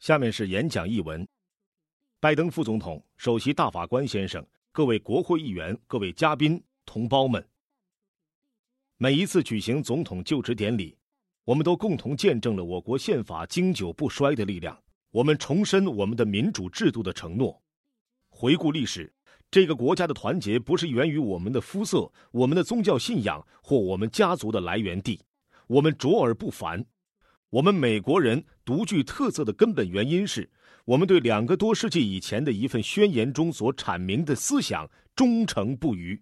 下面是演讲译文。拜登副总统、首席大法官先生、各位国会议员、各位嘉宾、同胞们，每一次举行总统就职典礼，我们都共同见证了我国宪法经久不衰的力量。我们重申我们的民主制度的承诺。回顾历史，这个国家的团结不是源于我们的肤色、我们的宗教信仰或我们家族的来源地。我们卓尔不凡。我们美国人独具特色的根本原因是，我们对两个多世纪以前的一份宣言中所阐明的思想忠诚不渝。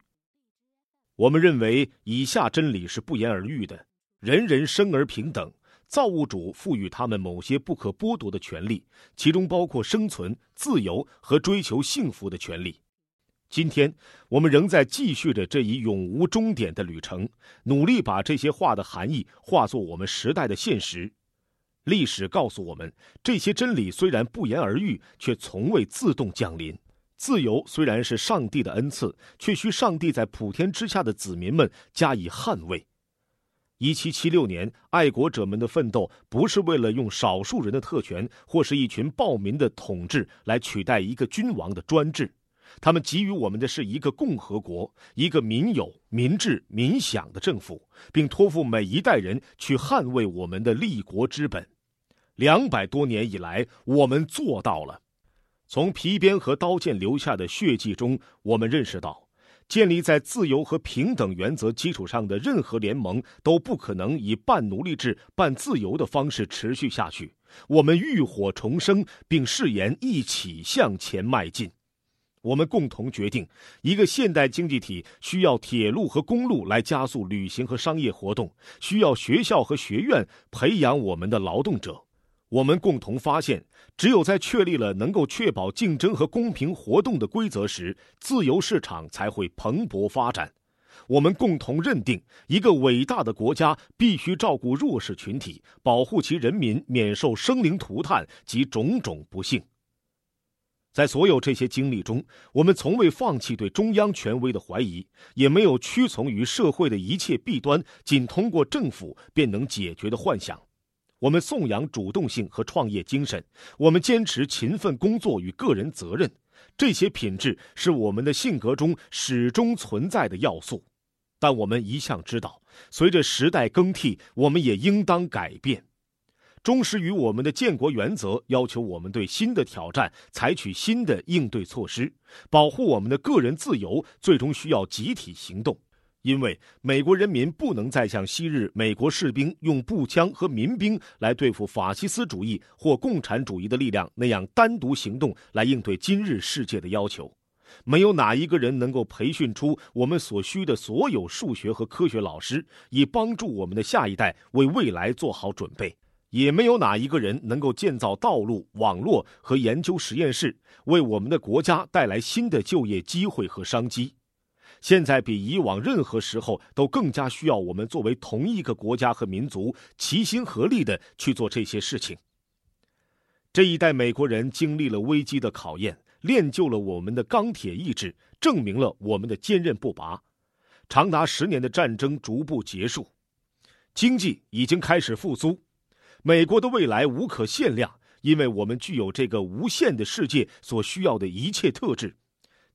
我们认为以下真理是不言而喻的：人人生而平等，造物主赋予他们某些不可剥夺的权利，其中包括生存、自由和追求幸福的权利。今天，我们仍在继续着这一永无终点的旅程，努力把这些话的含义化作我们时代的现实。历史告诉我们，这些真理虽然不言而喻，却从未自动降临。自由虽然是上帝的恩赐，却需上帝在普天之下的子民们加以捍卫。一七七六年，爱国者们的奋斗不是为了用少数人的特权或是一群暴民的统治来取代一个君王的专制。他们给予我们的是一个共和国，一个民有、民治、民享的政府，并托付每一代人去捍卫我们的立国之本。两百多年以来，我们做到了。从皮鞭和刀剑留下的血迹中，我们认识到，建立在自由和平等原则基础上的任何联盟都不可能以半奴隶制、半自由的方式持续下去。我们浴火重生，并誓言一起向前迈进。我们共同决定，一个现代经济体需要铁路和公路来加速旅行和商业活动，需要学校和学院培养我们的劳动者。我们共同发现，只有在确立了能够确保竞争和公平活动的规则时，自由市场才会蓬勃发展。我们共同认定，一个伟大的国家必须照顾弱势群体，保护其人民免受生灵涂炭及种种不幸。在所有这些经历中，我们从未放弃对中央权威的怀疑，也没有屈从于社会的一切弊端仅通过政府便能解决的幻想。我们颂扬主动性和创业精神，我们坚持勤奋工作与个人责任。这些品质是我们的性格中始终存在的要素。但我们一向知道，随着时代更替，我们也应当改变。忠实于我们的建国原则，要求我们对新的挑战采取新的应对措施，保护我们的个人自由，最终需要集体行动。因为美国人民不能再像昔日美国士兵用步枪和民兵来对付法西斯主义或共产主义的力量那样单独行动来应对今日世界的要求。没有哪一个人能够培训出我们所需的所有数学和科学老师，以帮助我们的下一代为未来做好准备。也没有哪一个人能够建造道路、网络和研究实验室，为我们的国家带来新的就业机会和商机。现在比以往任何时候都更加需要我们作为同一个国家和民族齐心合力的去做这些事情。这一代美国人经历了危机的考验，练就了我们的钢铁意志，证明了我们的坚韧不拔。长达十年的战争逐步结束，经济已经开始复苏。美国的未来无可限量，因为我们具有这个无限的世界所需要的一切特质：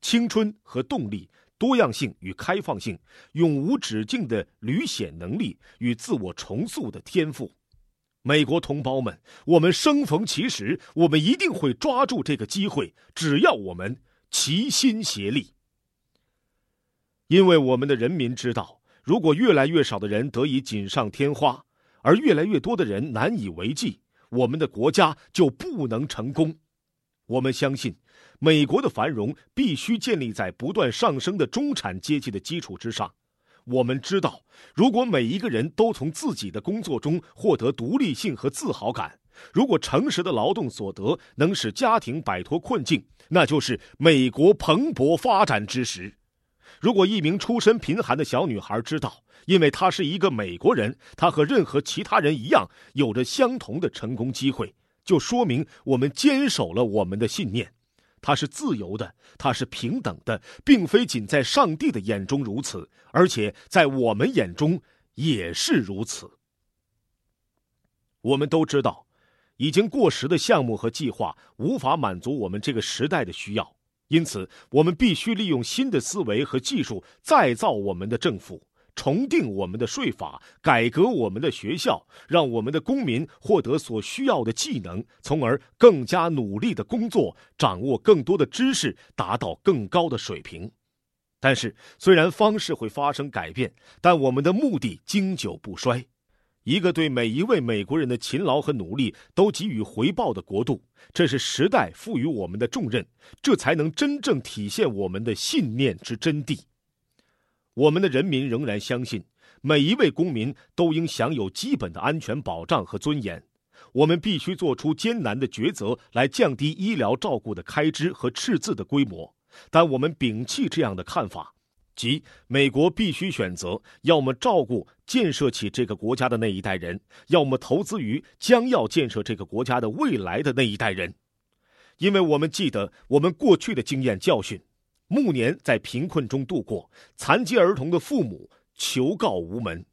青春和动力、多样性与开放性、永无止境的履险能力与自我重塑的天赋。美国同胞们，我们生逢其时，我们一定会抓住这个机会，只要我们齐心协力。因为我们的人民知道，如果越来越少的人得以锦上添花。而越来越多的人难以为继，我们的国家就不能成功。我们相信，美国的繁荣必须建立在不断上升的中产阶级的基础之上。我们知道，如果每一个人都从自己的工作中获得独立性和自豪感，如果诚实的劳动所得能使家庭摆脱困境，那就是美国蓬勃发展之时。如果一名出身贫寒的小女孩知道，因为她是一个美国人，她和任何其他人一样有着相同的成功机会，就说明我们坚守了我们的信念。它是自由的，它是平等的，并非仅在上帝的眼中如此，而且在我们眼中也是如此。我们都知道，已经过时的项目和计划无法满足我们这个时代的需要，因此我们必须利用新的思维和技术再造我们的政府，重定我们的税法，改革我们的学校，让我们的公民获得所需要的技能，从而更加努力的工作，掌握更多的知识，达到更高的水平。但是，虽然方式会发生改变，但我们的目的经久不衰。一个对每一位美国人的勤劳和努力都给予回报的国度，这是时代赋予我们的重任，这才能真正体现我们的信念之真谛。我们的人民仍然相信，每一位公民都应享有基本的安全保障和尊严。我们必须做出艰难的抉择，来降低医疗照顾的开支和赤字的规模。但我们摒弃这样的看法。即美国必须选择，要么照顾建设起这个国家的那一代人，要么投资于将要建设这个国家的未来的那一代人，因为我们记得我们过去的经验教训：暮年在贫困中度过，残疾儿童的父母求告无门。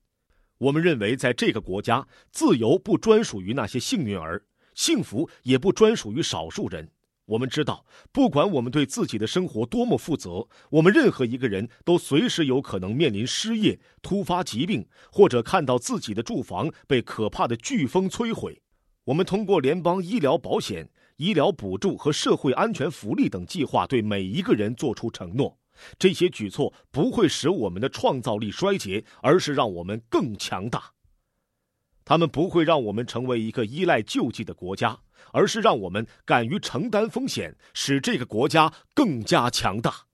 我们认为，在这个国家，自由不专属于那些幸运儿，幸福也不专属于少数人。我们知道，不管我们对自己的生活多么负责，我们任何一个人都随时有可能面临失业、突发疾病，或者看到自己的住房被可怕的飓风摧毁。我们通过联邦医疗保险、医疗补助和社会安全福利等计划，对每一个人做出承诺。这些举措不会使我们的创造力衰竭，而是让我们更强大。他们不会让我们成为一个依赖救济的国家。而是让我们敢于承担风险，使这个国家更加强大。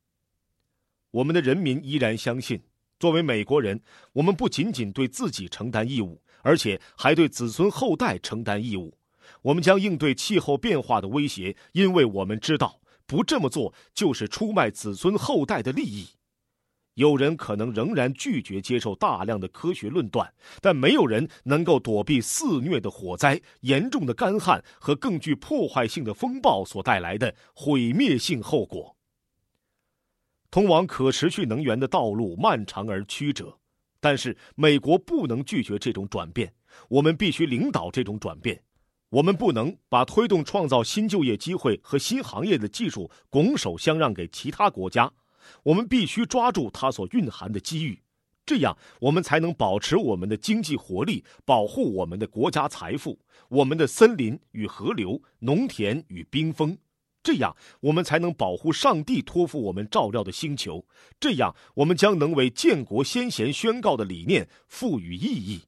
我们的人民依然相信，作为美国人，我们不仅仅对自己承担义务，而且还对子孙后代承担义务。我们将应对气候变化的威胁，因为我们知道，不这么做就是出卖子孙后代的利益。有人可能仍然拒绝接受大量的科学论断，但没有人能够躲避肆虐的火灾、严重的干旱和更具破坏性的风暴所带来的毁灭性后果。通往可持续能源的道路漫长而曲折，但是美国不能拒绝这种转变，我们必须领导这种转变。我们不能把推动创造新就业机会和新行业的技术拱手相让给其他国家。我们必须抓住它所蕴含的机遇，这样我们才能保持我们的经济活力，保护我们的国家财富、我们的森林与河流、农田与冰封。这样我们才能保护上帝托付我们照料的星球。这样我们将能为建国先贤宣告的理念赋予意义。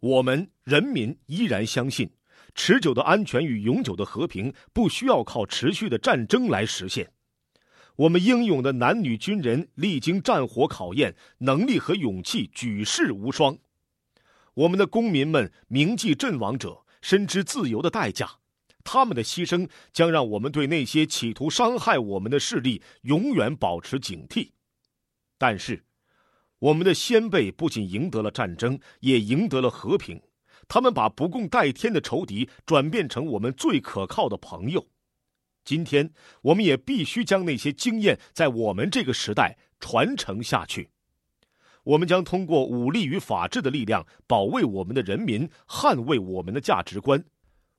我们人民依然相信，持久的安全与永久的和平不需要靠持续的战争来实现。我们英勇的男女军人历经战火考验，能力和勇气举世无双。我们的公民们铭记阵亡者，深知自由的代价。他们的牺牲将让我们对那些企图伤害我们的势力永远保持警惕。但是，我们的先辈不仅赢得了战争，也赢得了和平。他们把不共戴天的仇敌转变成我们最可靠的朋友。今天，我们也必须将那些经验在我们这个时代传承下去。我们将通过武力与法治的力量保卫我们的人民，捍卫我们的价值观。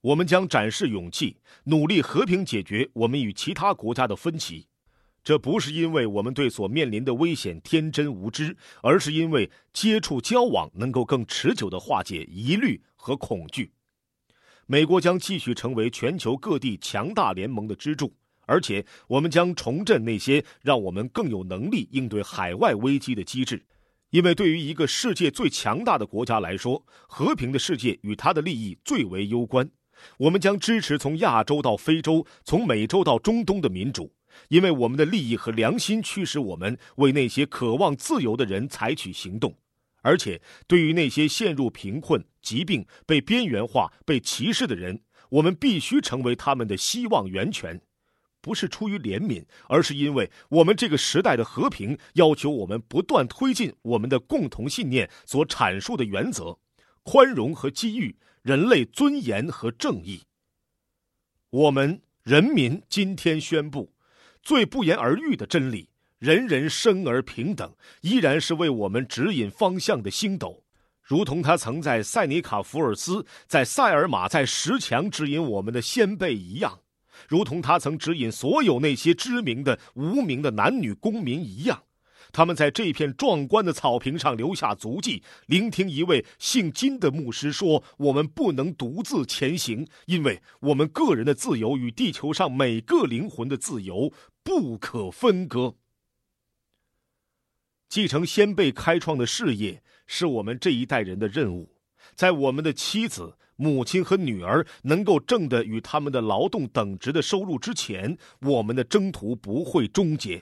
我们将展示勇气，努力和平解决我们与其他国家的分歧。这不是因为我们对所面临的危险天真无知，而是因为接触交往能够更持久的化解疑虑和恐惧。美国将继续成为全球各地强大联盟的支柱，而且我们将重振那些让我们更有能力应对海外危机的机制。因为对于一个世界最强大的国家来说，和平的世界与它的利益最为攸关。我们将支持从亚洲到非洲、从美洲到中东的民主，因为我们的利益和良心驱使我们为那些渴望自由的人采取行动。而且，对于那些陷入贫困、疾病、被边缘化、被歧视的人，我们必须成为他们的希望源泉，不是出于怜悯，而是因为我们这个时代的和平要求我们不断推进我们的共同信念所阐述的原则：宽容和机遇、人类尊严和正义。我们人民今天宣布，最不言而喻的真理。人人生而平等，依然是为我们指引方向的星斗。如同他曾在塞尼卡福尔斯、在塞尔玛、在石墙指引我们的先辈一样，如同他曾指引所有那些知名的、无名的男女公民一样，他们在这片壮观的草坪上留下足迹，聆听一位姓金的牧师说：“我们不能独自前行，因为我们个人的自由与地球上每个灵魂的自由不可分割。”继承先辈开创的事业。是我们这一代人的任务，在我们的妻子、母亲和女儿能够挣得与他们的劳动等值的收入之前，我们的征途不会终结；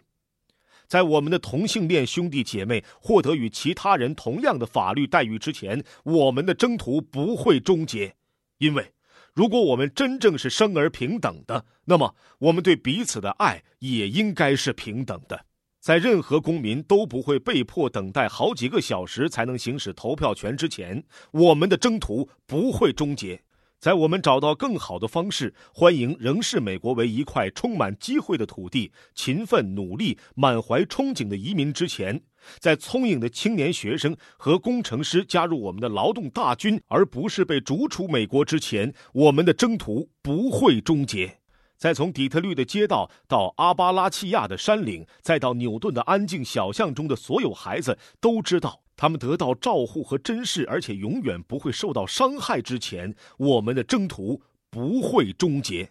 在我们的同性恋兄弟姐妹获得与其他人同样的法律待遇之前，我们的征途不会终结。因为，如果我们真正是生而平等的，那么我们对彼此的爱也应该是平等的。在任何公民都不会被迫等待好几个小时才能行使投票权之前，我们的征途不会终结。在我们找到更好的方式，欢迎仍视美国为一块充满机会的土地、勤奋努力、满怀憧憬的移民之前，在聪颖的青年学生和工程师加入我们的劳动大军，而不是被逐出美国之前，我们的征途不会终结。在从底特律的街道到阿巴拉契亚的山岭，再到牛顿的安静小巷中的所有孩子都知道，他们得到照护和珍视，而且永远不会受到伤害之前，我们的征途不会终结。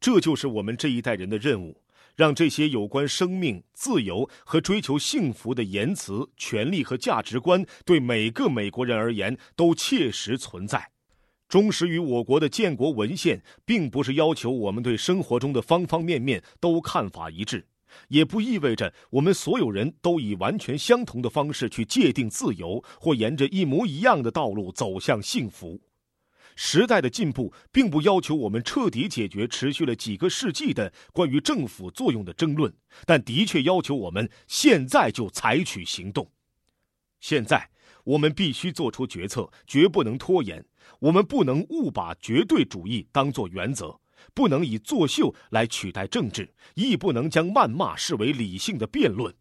这就是我们这一代人的任务：让这些有关生命、自由和追求幸福的言辞、权利和价值观，对每个美国人而言都切实存在。忠实于我国的建国文献，并不是要求我们对生活中的方方面面都看法一致，也不意味着我们所有人都以完全相同的方式去界定自由，或沿着一模一样的道路走向幸福。时代的进步并不要求我们彻底解决持续了几个世纪的关于政府作用的争论，但的确要求我们现在就采取行动。现在。我们必须做出决策，绝不能拖延。我们不能误把绝对主义当作原则，不能以作秀来取代政治，亦不能将谩骂视为理性的辩论。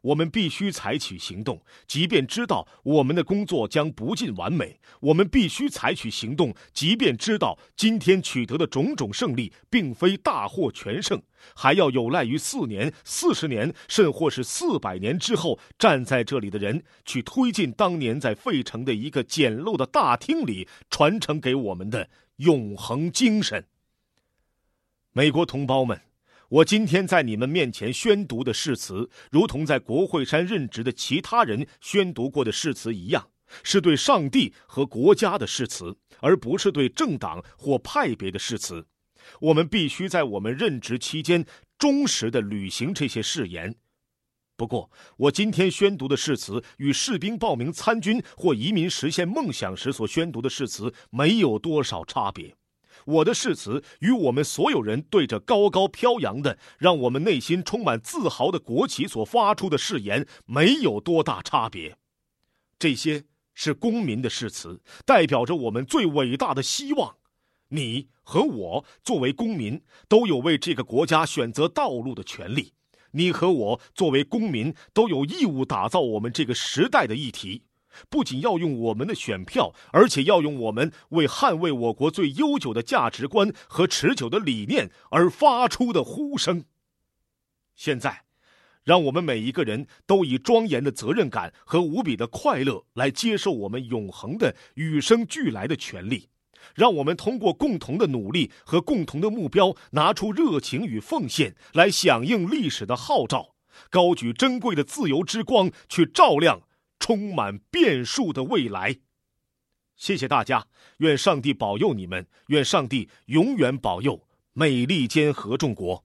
我们必须采取行动，即便知道我们的工作将不尽完美。我们必须采取行动，即便知道今天取得的种种胜利并非大获全胜，还要有赖于四年、四十年，甚或是四百年之后站在这里的人去推进当年在费城的一个简陋的大厅里传承给我们的永恒精神。美国同胞们。我今天在你们面前宣读的誓词，如同在国会山任职的其他人宣读过的誓词一样，是对上帝和国家的誓词，而不是对政党或派别的誓词。我们必须在我们任职期间忠实的履行这些誓言。不过，我今天宣读的誓词与士兵报名参军或移民实现梦想时所宣读的誓词没有多少差别。我的誓词与我们所有人对着高高飘扬的、让我们内心充满自豪的国旗所发出的誓言没有多大差别。这些是公民的誓词，代表着我们最伟大的希望。你和我作为公民都有为这个国家选择道路的权利。你和我作为公民都有义务打造我们这个时代的议题。不仅要用我们的选票，而且要用我们为捍卫我国最悠久的价值观和持久的理念而发出的呼声。现在，让我们每一个人都以庄严的责任感和无比的快乐来接受我们永恒的与生俱来的权利。让我们通过共同的努力和共同的目标，拿出热情与奉献来响应历史的号召，高举珍贵的自由之光，去照亮。充满变数的未来，谢谢大家，愿上帝保佑你们，愿上帝永远保佑美利坚合众国。